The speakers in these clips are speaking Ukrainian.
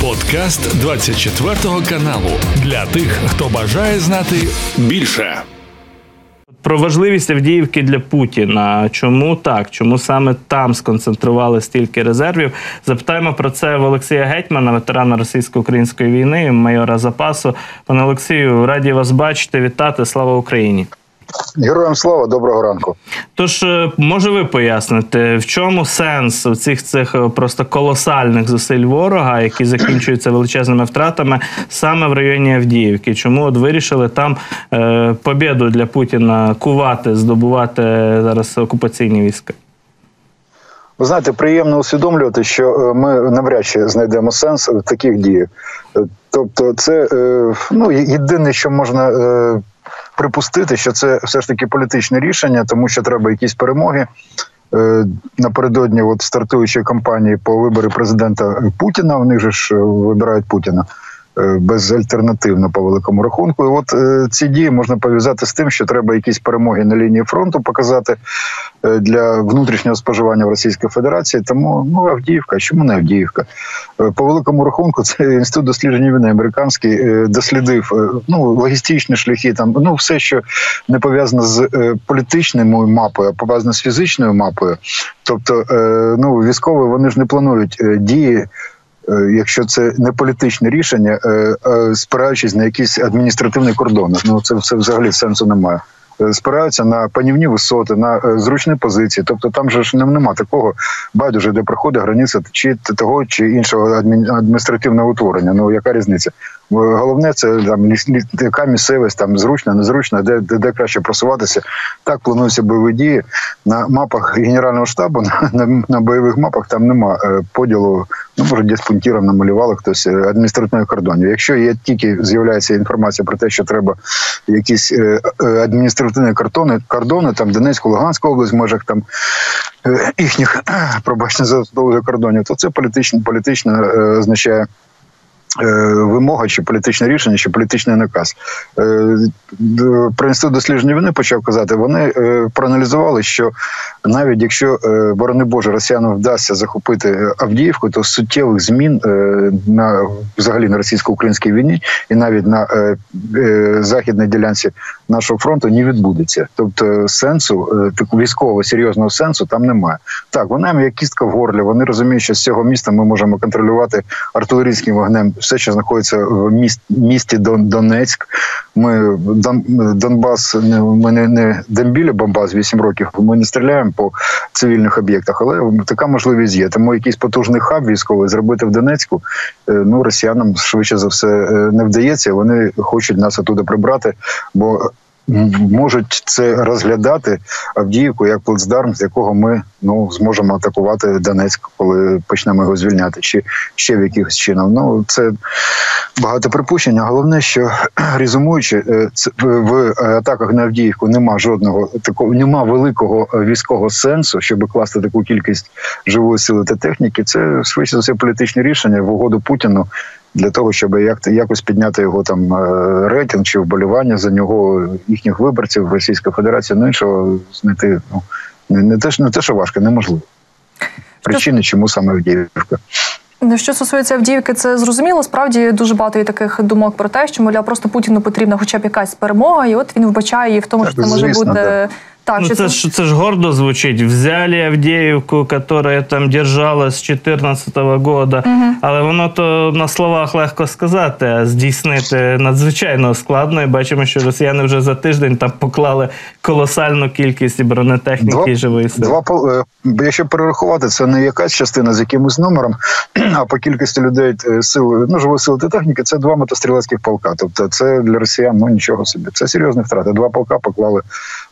Подкаст 24 каналу для тих, хто бажає знати більше. Про важливість Авдіївки для Путіна. Чому так? Чому саме там сконцентрували стільки резервів? Запитаємо про це в Олексія Гетьмана, ветерана російсько-української війни, майора запасу. Пане Олексію, раді вас бачити. Вітати. Слава Україні! Героям слава, доброго ранку. Тож, е, може ви поясните, в чому сенс цих цих е, просто колосальних зусиль ворога, які закінчуються величезними втратами саме в районі Авдіївки? Чому от вирішили там е, побіду для Путіна кувати, здобувати зараз окупаційні війська? Ви знаєте, приємно усвідомлювати, що е, ми навряд чи знайдемо сенс в таких діях. Тобто, це ну єдине, що можна припустити, що це все ж таки політичне рішення, тому що треба якісь перемоги. Е, напередодні от стартуючої кампанії по вибори президента Путіна. Вони ж е, вибирають Путіна. Е, безальтернативно по великому рахунку. І от е, ці дії можна пов'язати з тим, що треба якісь перемоги на лінії фронту показати е, для внутрішнього споживання в Російській Федерації. Тому ну Авдіївка, чому не Авдіївка? По великому рахунку, це інститут дослідження війни американський дослідив ну логістичні шляхи, там ну все, що не пов'язано з політичною мапою, а пов'язано з фізичною мапою. Тобто, ну військові вони ж не планують дії. Е, якщо це не політичне рішення, е, спираючись на якісь адміністративні кордони. Ну це все взагалі сенсу немає. Е, спираються на панівні висоти, на зручні позиції. Тобто там же ж нема такого байдуже, де проходить границя чи того чи іншого адміністративного утворення. Ну яка різниця? Головне це там яка місцевість, там зручна, незручна, де, де де, краще просуватися. Так плануються бойові дії на мапах генерального штабу. На, на, бойових мапах там нема поділу ну може десь пунктіром намалювали хтось е, адміністративних кордонів. Якщо є тільки з'являється інформація про те, що треба якісь е, е, адміністративні кордони, кордони там Донецьку, Луганську область, в межах там їхніх пробачте за кордонів, то це політично політично означає. Е, вимога чи політичне рішення, чи політичний наказ. Е, про інститут дослідження війни почав казати. Вони е, проаналізували, що навіть якщо борони Боже росіянам вдасться захопити Авдіївку, то суттєвих змін на взагалі на російсько-українській війні і навіть на західній ділянці нашого фронту не відбудеться. Тобто сенсу такого військового серйозного сенсу там немає. Так, вона є кістка в горлі. Вони розуміють, що з цього міста ми можемо контролювати артилерійським вогнем все, що знаходиться в місті, місті Донецьк. Ми Дон, Донбас, ми не, не Дембіля Бомбас 8 років. Ми не стріляємо по цивільних об'єктах, але така можливість є. Тому якийсь потужний хаб військовий зробити в Донецьку. Е, ну росіянам швидше за все е, не вдається. Вони хочуть нас оттуда прибрати, бо можуть це розглядати Авдіївку як плацдарм, з якого ми ну зможемо атакувати Донецьк, коли почнемо його звільняти, чи ще в якихось чином. Ну це багато припущення. Головне, що резюмуючи, е, в атаках на Авдіївку нема жодного такого, нема великого військового сенсу, щоб класти таку кількість живої сили та техніки. Це швидше за все політичне рішення в угоду Путіну для того, щоб як якось підняти його там е, рейтинг чи вболівання за нього їхніх виборців Російської Федерації, ну іншого знайти ну не, не те, не те, що важко, неможливо. Причини, чому саме Авдіївка. Ну, що стосується Авдіївки, це зрозуміло. Справді дуже багато є таких думок про те, що мовляв, просто Путіну потрібна хоча б якась перемога, і от він вбачає її в тому, що це може бути да. Так, ну, це, ж, це ж гордо звучить. Взяли Авдіївку, яка там держалась з 2014 року, угу. але воно то на словах легко сказати, а здійснити надзвичайно складно. І бачимо, що росіяни вже за тиждень там поклали колосальну кількість бронетехніки два, і живої сили. Два, е, якщо перерахувати, це не якась частина з якимось номером, а по кількості людей е, сил, ну, живої сили та техніки, це два мотострілецьких полка. Тобто це для росіян ну нічого собі. Це серйозні втрати. Два полка поклали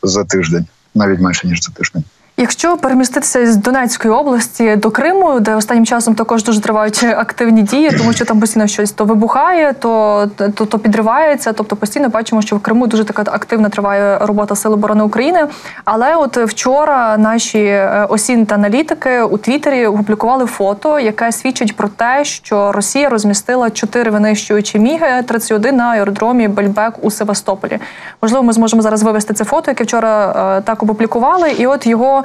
за тиждень навіть менше ніж за тиждень. Якщо переміститися з Донецької області до Криму, де останнім часом також дуже тривають активні дії, тому що там постійно щось то вибухає, то то, то підривається. Тобто постійно бачимо, що в Криму дуже така активна триває робота Сил оборони України. Але от вчора наші е, осінь та аналітики у Твіттері опублікували фото, яке свідчить про те, що Росія розмістила чотири винищуючі міги 31 на аеродромі Бельбек у Севастополі. Можливо, ми зможемо зараз вивести це фото, яке вчора е, так опублікували, і от його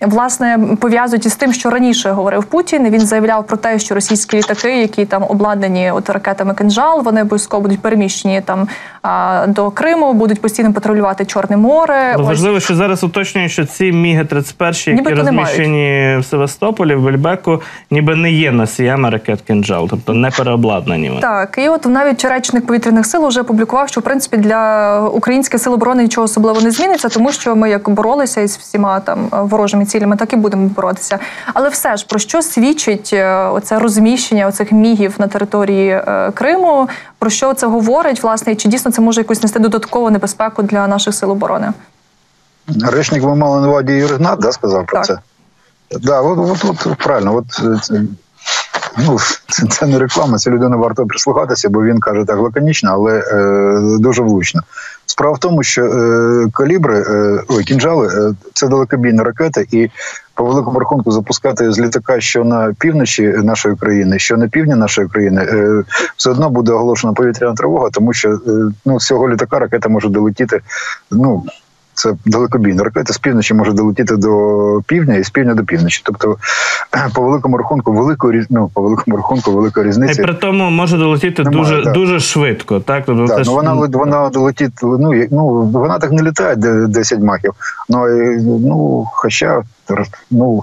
власне пов'язують із тим, що раніше говорив Путін. Він заявляв про те, що російські літаки, які там обладнані от ракетами кинжал, вони обов'язково будуть переміщені там до Криму, будуть постійно патрулювати Чорне море. Ну, важливо, що зараз уточнює, що ці міги 31 які ніби розміщені в Севастополі, в Бельбеку, ніби не є носіями ракет кинжал, тобто не переобладнані. Вони. Так, і от навіть речник повітряних сил вже публікував, що в принципі для українських сил оборони нічого особливо не зміниться, тому що ми як боролися із всіма там ворожими цілями, так і будемо боротися. Але все ж про що свідчить е, оце розміщення оцих мігів на території е, Криму? Про що це говорить, власне, і чи дійсно це може якусь нести додаткову небезпеку для наших сил оборони? Речник ви мали на увазі Юрій Гнат, да, сказав про так. це? Да, от, от, от правильно, от е, ну, це, це не реклама, це людина варто прислухатися, бо він каже так лаконічно, але е, дуже влучно. Справа в тому, що е, калібри, е, ой, кінжали е, це далекобійні ракети, і по великому рахунку запускати з літака, що на півночі нашої країни, що на півдні нашої країни, е, все одно буде оголошена повітряна тривога, тому що е, ну, з цього літака ракета може долетіти. ну, це далекобійна ракета з півночі може долетіти до півдня і з півдня до півночі. Тобто, по великому рахунку, великої ну, по великому рахунку, велика різниця. І при тому може долетіти Немає, дуже так. дуже швидко. Так, тобто так, ну, вона вона долетить. Ну ну вона так не літає 10 махів. Ну ну хоча ну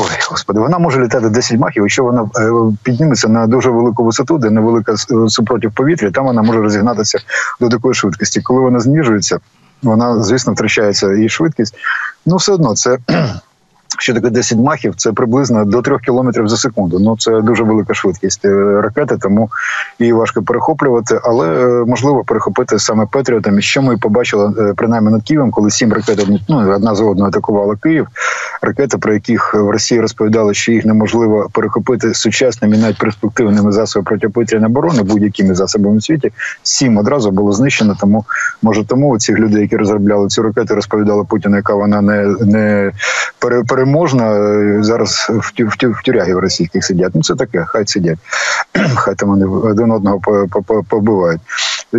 ой, господи, вона може літати 10 махів, якщо вона е, підніметься на дуже велику висоту, де невелика супротив повітря, там вона може розігнатися до такої швидкості. Коли вона знижується вона, звісно, втрачається і швидкість. Ну, все одно це. Що таке 10 махів? Це приблизно до 3 км за секунду. Ну це дуже велика швидкість е, ракети, тому її важко перехоплювати, але е, можливо перехопити саме Петріотом. І що ми побачили е, принаймні над Києвом, коли сім ракет ну, одна за одною атакувала Київ. Ракети, про яких в Росії розповідали, що їх неможливо перехопити сучасними навіть перспективними засобами протиповітряної оборони будь-якими засобами в світі. Сім одразу було знищено. Тому може тому ці люди, які розробляли цю ракету, розповідали Путіну, яка вона не не пере, переможна зараз в в, в тюряги в російських сидять. Ну це таке, хай сидять, хай там вони один одного побивають.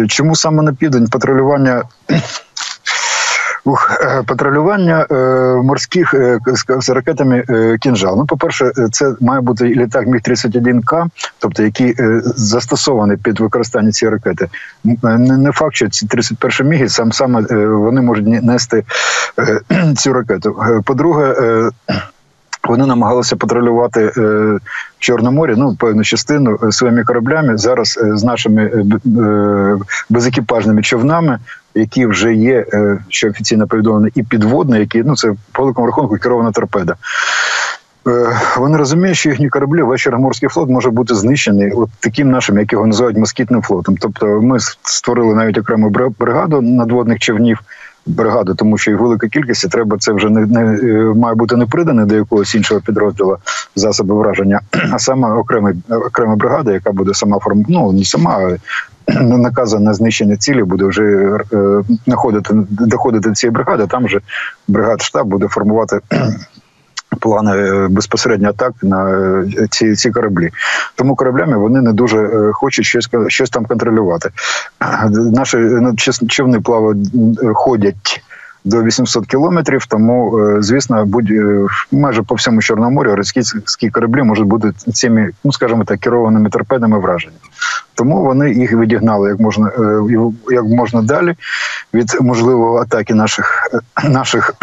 Чому саме на південь патрулювання? Е, патрулювання е, морських е, з ракетами кінжал. Ну, по перше, це має бути літак Міг 31 к тобто який застосований під використання цієї ракети. Не, факт, що ці 31 міги сам саме вони можуть нести цю ракету. По-друге, вони намагалися патрулювати в Чорному морі, ну певну частину своїми кораблями зараз з нашими безекіпажними човнами, які вже є, е, що офіційно повідомлено, і підводні, які ну це по великому рахунку керована торпеда. Е, вони розуміють, що їхні кораблі весь Чорноморський флот може бути знищений от таким нашим, як його називають москітним флотом. Тобто, ми створили навіть окрему бригаду надводних човнів бригаду, тому що їх велика кількість і треба це вже не, не е, має бути не придане до якогось іншого підрозділу засоби враження, а саме окрема окрема бригада, яка буде сама форм... ну не сама. а Наказана на знищення цілі буде вже е, знаходити доходити до цієї бригади. Там вже бригад штаб буде формувати плани е, безпосередньо атак на е, ці ці кораблі. Тому кораблями вони не дуже хочуть щось щось там контролювати. Наші човни плавають, ходять. До 800 кілометрів, тому звісно, будь майже по всьому чорному морю російські кораблі можуть бути цими, ну скажімо так, керованими торпедами враження. Тому вони їх відігнали як можна як можна далі від можливого атаки наших наших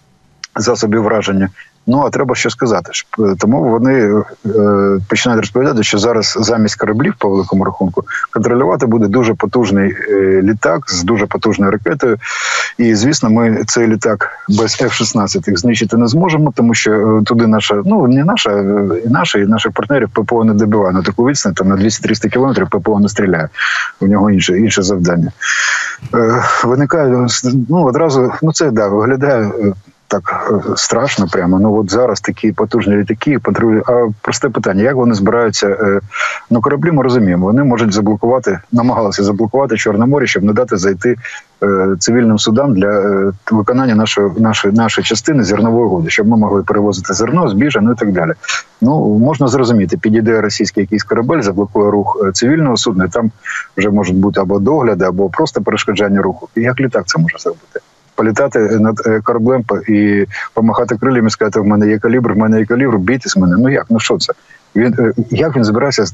засобів враження. Ну а треба що сказати. Е, тому вони е, починають розповідати, що зараз замість кораблів по великому рахунку контролювати буде дуже потужний е, літак з дуже потужною ракетою. І звісно, ми цей літак без F-16 знищити не зможемо, тому що туди наша, ну не наша, і наша, і наших партнерів ППО не добиває на таку відстань, там на 200-300 кілометрів ППО не стріляє. У нього інше інше завдання. Виникає ну одразу, ну це да виглядає так е, страшно прямо. Ну от зараз такі потужні літаки, патрулі. А просте питання: як вони збираються? Е, ну кораблі ми розуміємо, вони можуть заблокувати, намагалися заблокувати Чорне море, щоб не дати зайти е, цивільним судам для виконання нашої нашої нашої частини зернової угоди, щоб ми могли перевозити зерно, збіжжя, ну і так далі. Ну можна зрозуміти, підійде російський якийсь корабель, заблокує рух цивільного судна. Там вже можуть бути або догляди, або просто перешкоджання руху. І як літак це може зробити? Політати над кораблем і помахати крилями, і сказати, в мене є калібр, в мене є калібр, бійтесь мене. Ну як? Ну що це? Він як він збирається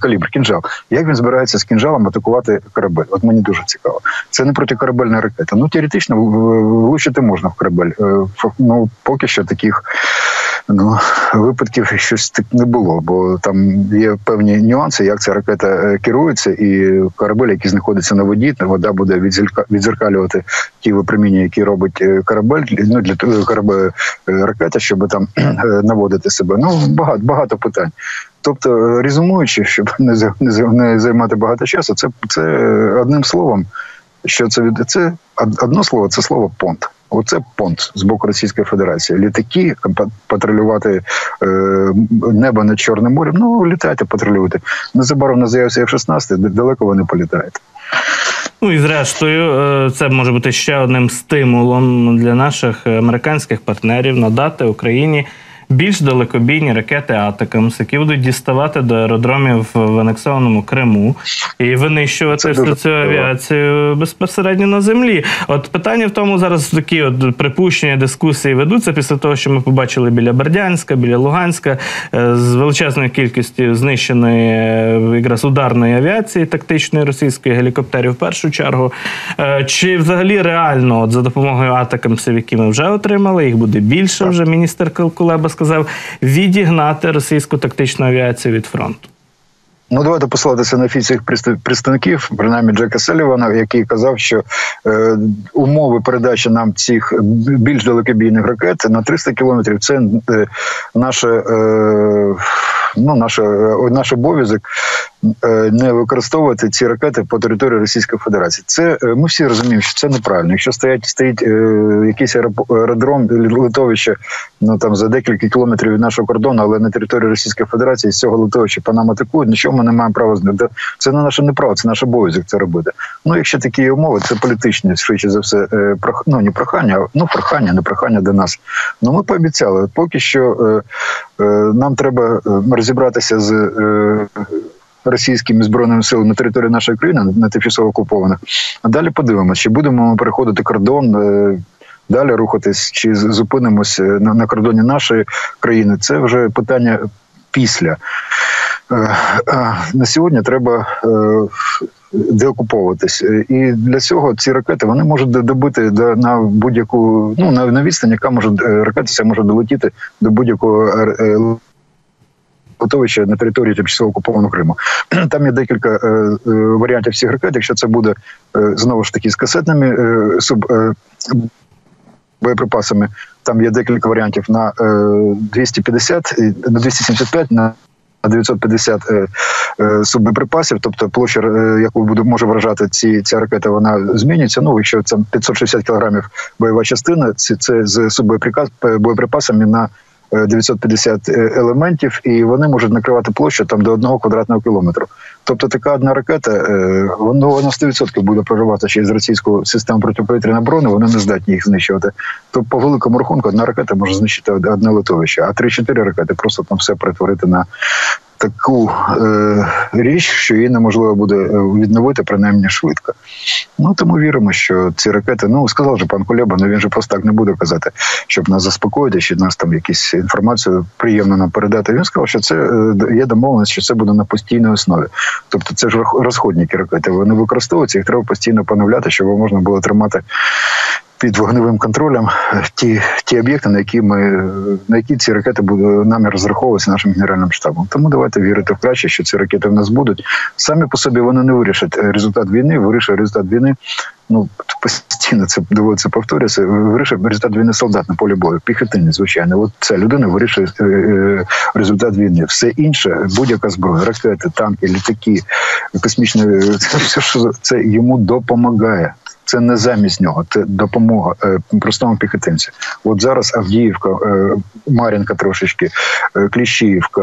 калібр, кінжал? Як він збирається з кінжалом атакувати корабель? От мені дуже цікаво. Це не протикорабельна ракета. Ну теоретично влучити можна в корабель. Ну поки що таких ну випадків щось так не було, бо там є певні нюанси, як ця ракета е, керується, і корабель, який знаходиться на воді, вода буде відзеркалювати ті випроміння, які робить е, корабель, ну для корабель е, ракета, щоб там наводити себе. Ну багато багато питань. Тобто, резюмуючи, щоб не не займати багато часу, це це одним словом, що це від це одно слово, це слово понт. Оце понт з боку Російської Федерації. Літаки патрулювати е, небо над Чорним морем. Ну літайте, патрулюйте. Незабаром на заявці F-16, далеко вони політають. Ну і зрештою, е, це може бути ще одним стимулом для наших американських партнерів надати Україні більш далекобійні ракети Атакамс, які будуть діставати до аеродромів в анексованому Криму і винищувати всю цю авіацію безпосередньо на землі. От питання в тому зараз такі от припущення, дискусії ведуться після того, що ми побачили біля Бердянська, біля Луганська е, з величезною кількістю знищеної е, якраз ударної авіації, тактичної російської гелікоптерів в першу чергу. Е, чи взагалі реально от за допомогою атакамсів, які ми вже отримали, їх буде більше вже міністр Кулеба сказав, сказав, відігнати російську тактичну авіацію від фронту. Ну, давайте посилатися на офіційних представників, принаймні Джека Селівана, який казав, що е, умови передачі нам цих більш далекобійних ракет на 300 кілометрів це е, наше, е, ну, наше, е, наш обов'язок не використовувати ці ракети по території Російської Федерації. Це е, ми всі розуміємо, що це неправильно. Якщо стоять стоїть е, якийсь аеродром литовище, ну там за декілька кілометрів від нашого кордону, але на території Російської Федерації з цього литовища по нам атакують, нічого ми не маємо права знати. Це не наше неправо, це наш обов'язок це робити. Ну якщо такі умови, це політичні, швидше за все, ну, не прохання, ну прохання, не прохання до нас. Ну ми пообіцяли. Поки що е, е, нам треба розібратися з. Е, російськими збройними силами на території нашої країни на тимчасово окупованих. А далі подивимося, чи будемо ми переходити кордон. Е, далі рухатись чи зупинимося на, на кордоні нашої країни, це вже питання після. Е, на сьогодні треба е, деокуповуватись. І для цього ці ракети вони можуть добити до на будь-яку ну на, на відстань, яка може ракета може долетіти до будь-якого готовище на території тимчасово окупованого Криму. Там є декілька е, е, варіантів всіх ракет. Якщо це буде е, знову ж таки з касетними е, суб. Е, Боєприпасами там є декілька варіантів на 250, на 275, на 950 е, е, суббоєприпасів, тобто площа, е, яку буде може вражати ці ця ракета, вона змінюється. Ну якщо це 560 кілограмів бойова частина, це це з суббоєприпасами на 950 е, елементів, і вони можуть накривати площу там до одного квадратного кілометру. Тобто така одна ракета, е, воно вона 100% буде проривати через російську систему протиповітряної оборони, вони не здатні їх знищувати. То по великому рахунку одна ракета може знищити одне литовище, а 3-4 ракети просто там все перетворити на таку е, річ, що її неможливо буде е, відновити принаймні швидко. Ну тому віримо, що ці ракети, ну сказав же пан Кулеба, ну він же просто так не буде казати, щоб нас заспокоїти, чи нас там якісь інформацію приємно нам передати. Він сказав, що це е, є домовленість, що це буде на постійній основі. Тобто, це ж розходники ракети. Вони використовуються, їх треба постійно поновляти, щоб можна було тримати під вогневим контролем ті ті об'єкти, на які ми на які ці ракети будуть нами розраховуватися нашим генеральним штабом. Тому давайте вірити в краще, що ці ракети в нас будуть. Самі по собі вони не вирішать результат війни, вирішує результат війни. Ну постійно це доводиться повторюється. Вирішує результат війни солдат на полі бою, піхотинець, звичайно. От ця людина вирішує е, е, результат війни. Все інше, будь-яка зброя, ракети, танки, літаки, космічне це все, що це йому допомагає це не замість нього, це допомога е, простому піхотинцю. От зараз Авдіївка, е, Мар'їнка трошечки, е, Кліщіївка,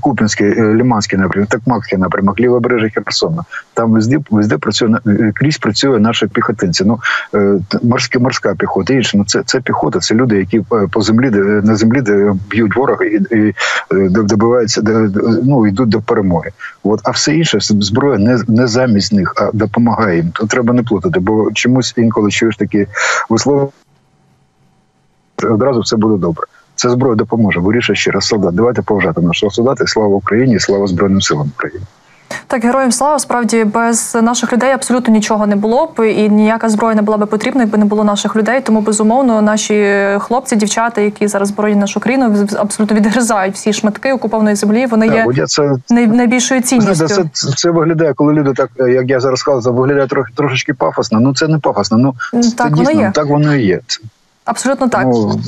Купінський, Ліманський напрямок, Такмакський напрямок, Лівобережжя Херсона. Там везде, везде працює крізь працює наші піхотинці. Ну морська морська піхота. Інше ну це це піхота, це люди, які по землі на землі де б'ють ворога і, і добиваються, ну йдуть до перемоги. От а все інше зброя не не замість них, а допомагає їм. То треба не плутати заплутати, бо чомусь інколи чуєш такі вислови, одразу все буде добре. Це зброя допоможе. Вирішує ще раз солдат. Давайте поважати нашого солдата. Слава Україні, слава Збройним силам України. Так, героям слава справді без наших людей абсолютно нічого не було б, і ніяка зброя не була б потрібна, якби не було наших людей. Тому безумовно наші хлопці, дівчата, які зараз зброєні нашу країну, абсолютно відгризають всі шматки окупованої землі. Вони є так, це, найбільшою цінністю. Це, це це виглядає, коли люди так, як я зараз сказав, виглядає трохи трошечки пафосно. Ну це не пафосно. Ну так це воно дійсно, є. так воно і є. Абсолютно так. Ну,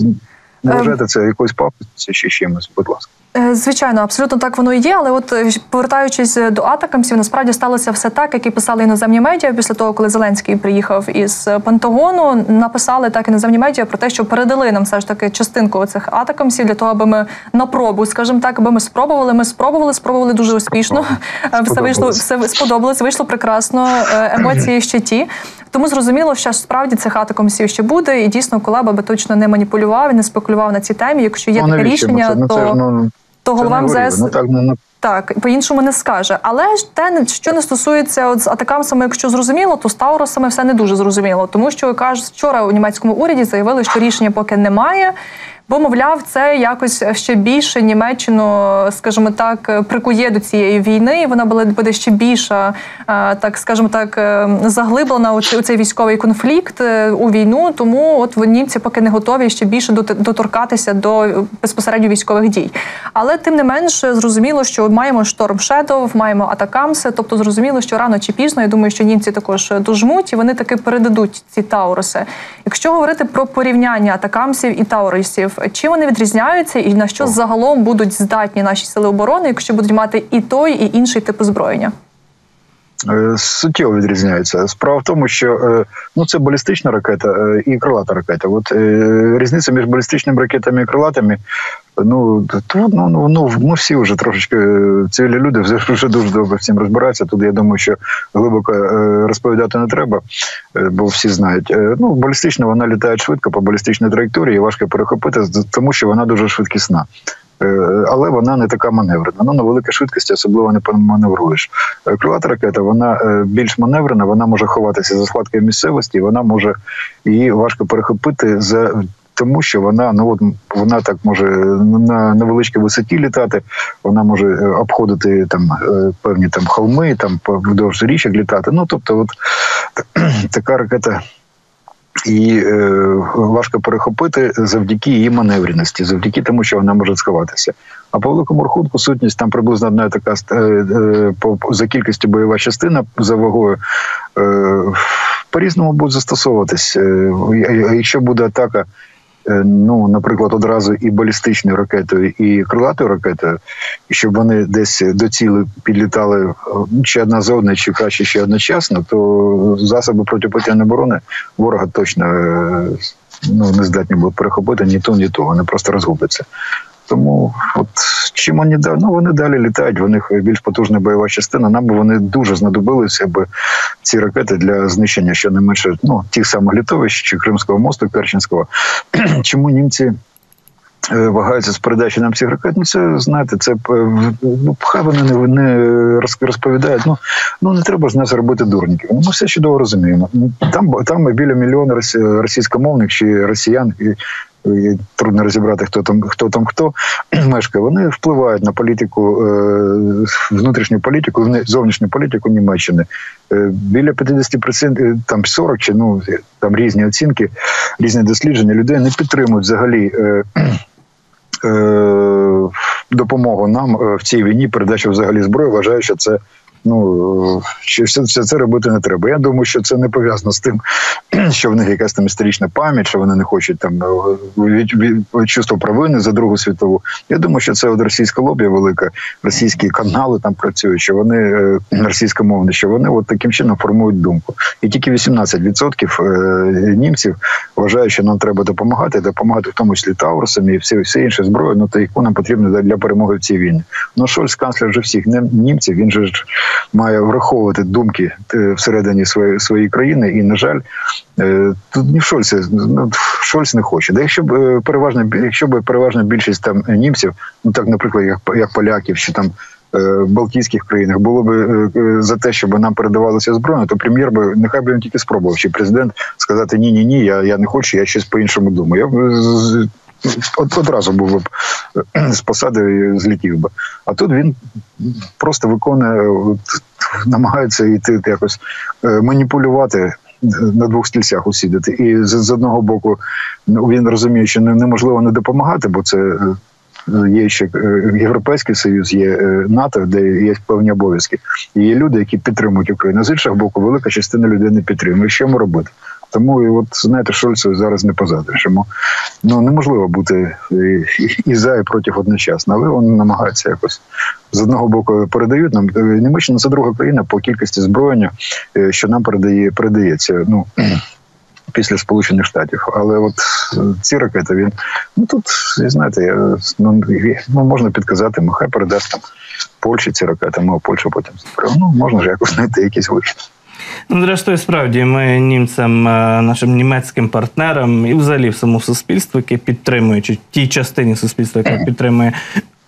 не вважайте це якоюсь пафості чи чимось, будь ласка. Е, звичайно, абсолютно так воно і є. Але от е, повертаючись е, до атакамсів, насправді сталося все так, як і писали іноземні медіа після того, коли Зеленський приїхав із Пентагону. Написали так іноземні медіа про те, що передали нам все ж таки частинку цих атакамсів для того, аби ми на пробу, скажімо так, аби ми спробували. Ми спробували, спробували дуже успішно. Все вийшло, все сподобалось, вийшло прекрасно. Емоції ще ті. Тому зрозуміло, що справді цих атакамсів ще буде, і дійсно колеба би точно не маніпулював і не спекулював на цій темі. Якщо є ну, таке рішення, ну, то. То голова МЗС ну, так, ну, ну. так по-іншому не скаже. Але ж те, що не стосується от з атакамсами, якщо зрозуміло, то з Тауросами все не дуже зрозуміло, тому що кажуть, вчора у німецькому уряді заявили, що рішення поки немає. Бо, мовляв, це якось ще більше Німеччину, скажімо так, прикує до цієї війни. і Вона буде ще більша, так скажімо так, е, заглиблена у цей військовий конфлікт е, у війну. Тому от німці поки не готові ще більше доторкатися до безпосередньо військових дій. Але тим не менш зрозуміло, що маємо шторм Шедов, маємо атакамси. Тобто зрозуміло, що рано чи пізно я думаю, що німці також дожмуть і вони таки передадуть ці тауруси. Якщо говорити про порівняння атакамсів і таурусів, чим вони відрізняються, і на що загалом будуть здатні наші сили оборони, якщо будуть мати і той, і інший тип озброєння? Е, суттєво відрізняються. Справа в тому, що е, ну це балістична ракета е, і крилата ракета. От різниця між балістичними ракетами і крилатами. Ну тут ну, ну, ну ми всі вже трошечки цивільні люди вже дуже добре всім розбираються. Тут я думаю, що глибоко розповідати не треба, бо всі знають. Ну балістична вона літає швидко по балістичній траєкторії, важко перехопити, тому що вона дуже швидкісна. Е, але вона не така маневрена. Ну на великій швидкості особливо не маневруєш. Е, крилата ракета вона е, більш маневрена, вона може ховатися за складкою місцевості, вона може її важко перехопити за. Тому що вона ну от вона так може на невеличкій висоті літати, вона може обходити там певні там холми, там вдовж річок літати. Ну тобто, от така ракета і е, важко перехопити завдяки її маневреності, завдяки тому, що вона може сховатися. А по великому рахунку сутність там приблизно одна така е, е, по за кількістю бойова частина за вагою е, по різному буде застосовуватись. Е, якщо буде атака Е, ну, наприклад, одразу і балістичною ракетою, і крилатою ракетою, щоб вони десь до ціли підлітали е, чи одна за одне, чи краще ще одночасно, то засоби протиповітряної оборони ворога точно е, ну, не здатні були перехопити ні то, ні то. Вони просто розгубляться. Тому от чим вони далі? Ну вони далі літають. В них більш потужна бойова частина. Нам би вони дуже знадобилися би ці ракети для знищення щонайменше ну тих самих літовищ чи Кримського мосту Керченського. Чому німці? Е, вагаються з передачі нам цих ракет. Ну це знаєте, це е, ну, хай вони не не розповідають. Ну ну не треба ж нас робити дурників. Ну, ми все чудово розуміємо. Там там біля мільйона російськомовних чи росіян, і трудно розібрати, хто там хто там хто мешкає. Вони впливають на політику, е, внутрішню політику, зовнішню політику Німеччини. Е, біля 50%, е, там 40 чи ну там різні оцінки, різні дослідження людей не підтримують взагалі. Допомогу нам в цій війні передачу взагалі зброї вважаю, що це Ну що все, все це робити не треба. Я думаю, що це не пов'язано з тим, що в них якась там історична пам'ять, що вони не хочуть там е, від, від, від чувство провини за Другу світову. Я думаю, що це от російська лобі велика, російські канали там працюють, що вони е, російськомовні, що вони от таким чином формують думку. І тільки 18% е, німців вважають, що нам треба допомагати, допомагати в тому числі Таурусам і всі всі інші зброї, ну та яку нам потрібно для перемоги в цій війні. Ну Шольц, канцлер вже всіх німців, він же ж має враховувати думки е, всередині своєї своєї країни. І на жаль, е, тут ні в Шольці ну, Шольц не хоче. Да якщо б е, переважна, якщо б переважна більшість там німців, ну так, наприклад, як як поляків, чи там Балтійських країнах було б е, за те, щоб нам передавалося зброю, то прем'єр би нехай би він тільки спробував, чи президент сказати ні, ні, ні, я, я не хочу, я щось по-іншому думаю. Я б одразу був б е, з посади злітів би. А тут він просто виконує, намагається йти якось е, маніпулювати на двох стільцях усідати. І з, одного боку ну, він розуміє, що не- неможливо не допомагати, бо це. е, Є ще е, Європейський Союз, є е, НАТО, де є певні обов'язки. І є люди, які підтримують Україну. З іншого боку, велика частина людей не підтримує. Що йому робити? Тому і от знаєте, Шольцу зараз не позадриш. Йому ну неможливо бути і, і, за, і проти одночасно, але він намагається якось з одного боку передають нам Е, Німеччина це друга країна по кількості зброєння, е, що нам передає передається. Ну після Сполучених Штатів. Але от е, ці ракети він ну тут знаєте, я ну, ну можна підказати, ну, хай передасть там Польщі ці ракети, ми Польща потім. Ну можна ж якось знайти якийсь вихід. Ну, зрештою, справді, ми німцям, е, нашим німецьким партнерам і взагалі всьому суспільству, яке підтримує, чи тій частині суспільства, яка підтримує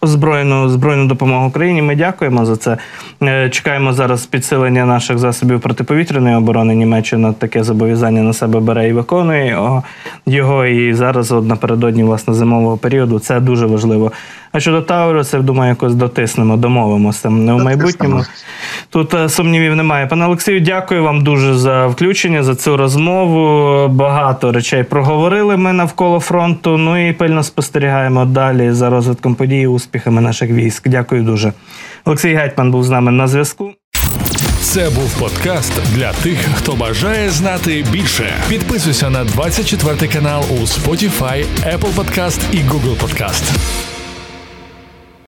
збройну збройну допомогу Україні. Ми дякуємо за це. Е, Чекаємо зараз підсилення наших засобів протиповітряної оборони. Німеччина таке зобов'язання на себе бере і виконує його. І зараз, от напередодні власне зимового періоду, це дуже важливо. А щодо Тауру, це думаю, якось дотиснемо, домовимося не у майбутньому. Тут е, сумнівів немає. Пане Олексію, дякую вам дуже за включення, за цю розмову. Багато речей проговорили ми навколо фронту. Ну і пильно спостерігаємо далі за розвитком подій і успіхами наших військ. Дякую дуже. Олексій Гетьман був з нами на зв'язку. Це був подкаст для тих, хто бажає знати більше. Підписуйся на 24 канал у Spotify, Apple Podcast і Google Podcast.